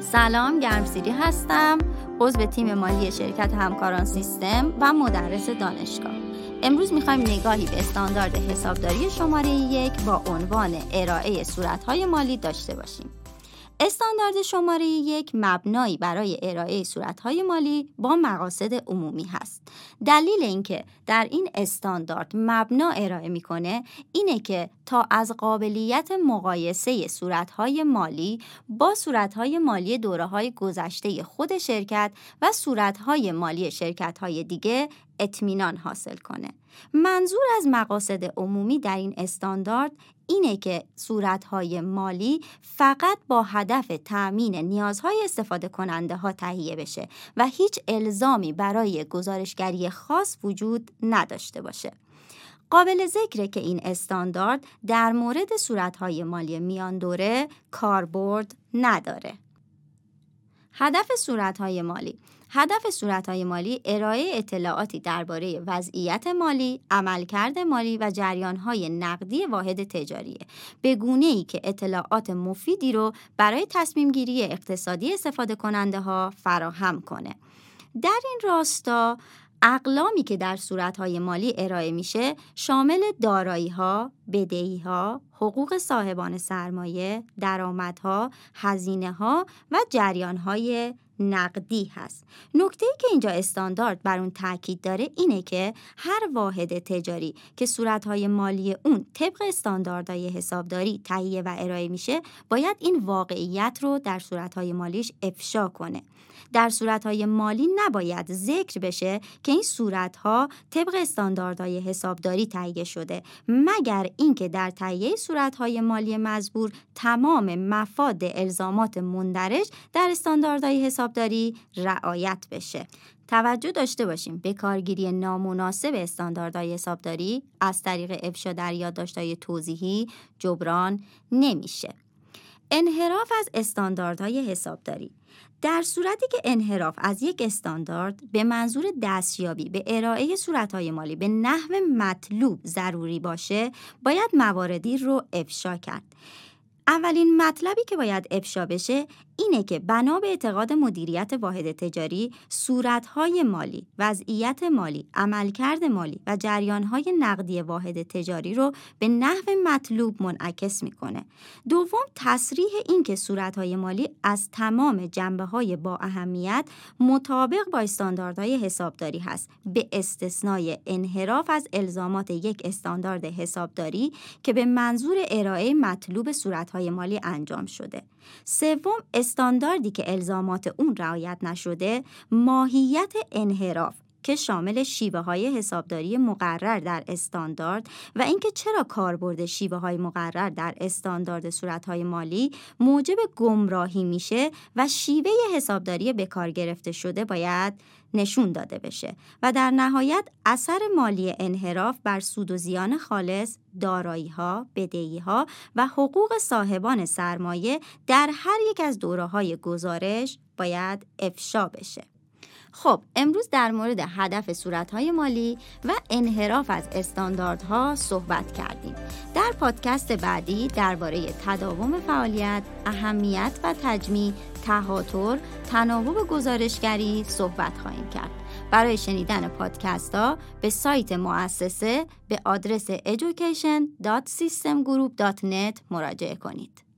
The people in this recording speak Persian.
سلام گرمسیری هستم. عضو تیم مالی شرکت همکاران سیستم و مدرس دانشگاه. امروز می‌خوایم نگاهی به استاندارد حسابداری شماره یک با عنوان ارائه صورتهای مالی داشته باشیم. استاندارد شماره یک مبنایی برای ارائه صورتهای مالی با مقاصد عمومی هست. دلیل اینکه در این استاندارد مبنا ارائه می‌کنه اینه که تا از قابلیت مقایسه صورتهای مالی با صورتهای مالی دوره های گذشته خود شرکت و صورتهای مالی شرکت های دیگه اطمینان حاصل کنه. منظور از مقاصد عمومی در این استاندارد اینه که صورتهای مالی فقط با هدف تأمین نیازهای استفاده کننده ها تهیه بشه و هیچ الزامی برای گزارشگری خاص وجود نداشته باشه. قابل ذکره که این استاندارد در مورد صورتهای مالی میان دوره کاربرد نداره. هدف صورتهای مالی هدف صورتهای مالی ارائه اطلاعاتی درباره وضعیت مالی، عملکرد مالی و جریانهای نقدی واحد تجاریه به گونه ای که اطلاعات مفیدی رو برای تصمیم گیری اقتصادی استفاده کننده ها فراهم کنه. در این راستا اقلامی که در صورتهای مالی ارائه میشه شامل دارایی ها، بدهی ها، حقوق صاحبان سرمایه، درآمدها، هزینه ها و جریان های نقدی هست. نکته ای که اینجا استاندارد بر اون تاکید داره اینه که هر واحد تجاری که صورتهای مالی اون طبق استانداردهای حسابداری تهیه و ارائه میشه باید این واقعیت رو در صورتهای مالیش افشا کنه. در صورتهای مالی نباید ذکر بشه که این صورتها طبق استانداردهای حسابداری تهیه شده مگر اینکه در تهیه صورتهای مالی مزبور تمام مفاد الزامات مندرج در استانداردهای حسابداری رعایت بشه. توجه داشته باشیم به کارگیری نامناسب استانداردهای حسابداری از طریق افشا در یادداشت‌های توضیحی جبران نمیشه. انحراف از استانداردهای حسابداری. در صورتی که انحراف از یک استاندارد به منظور دستیابی به ارائه صورتهای مالی به نحو مطلوب ضروری باشه باید مواردی رو افشا کرد. اولین مطلبی که باید افشا بشه اینه که بنا به اعتقاد مدیریت واحد تجاری صورتهای مالی، وضعیت مالی، عملکرد مالی و جریانهای نقدی واحد تجاری رو به نحو مطلوب منعکس می‌کنه. دوم تصریح این که صورتهای مالی از تمام جنبه های با اهمیت مطابق با استانداردهای حسابداری هست به استثنای انحراف از الزامات یک استاندارد حسابداری که به منظور ارائه مطلوب صورتهای مالی انجام شده. سوم استانداردی که الزامات اون رعایت نشده ماهیت انحراف که شامل شیوه های حسابداری مقرر در استاندارد و اینکه چرا کاربرد شیوه های مقرر در استاندارد صورت های مالی موجب گمراهی میشه و شیوه حسابداری به کار گرفته شده باید نشون داده بشه و در نهایت اثر مالی انحراف بر سود و زیان خالص، دارایی ها، بدهی ها و حقوق صاحبان سرمایه در هر یک از دوره های گزارش باید افشا بشه. خب امروز در مورد هدف صورتهای مالی و انحراف از استانداردها صحبت کردیم. در پادکست بعدی درباره تداوم فعالیت اهمیت و تجمیع تهاتر تناوب گزارشگری صحبت خواهیم کرد. برای شنیدن پادکست ها به سایت مؤسسه به آدرس education.systemgroup.net مراجعه کنید.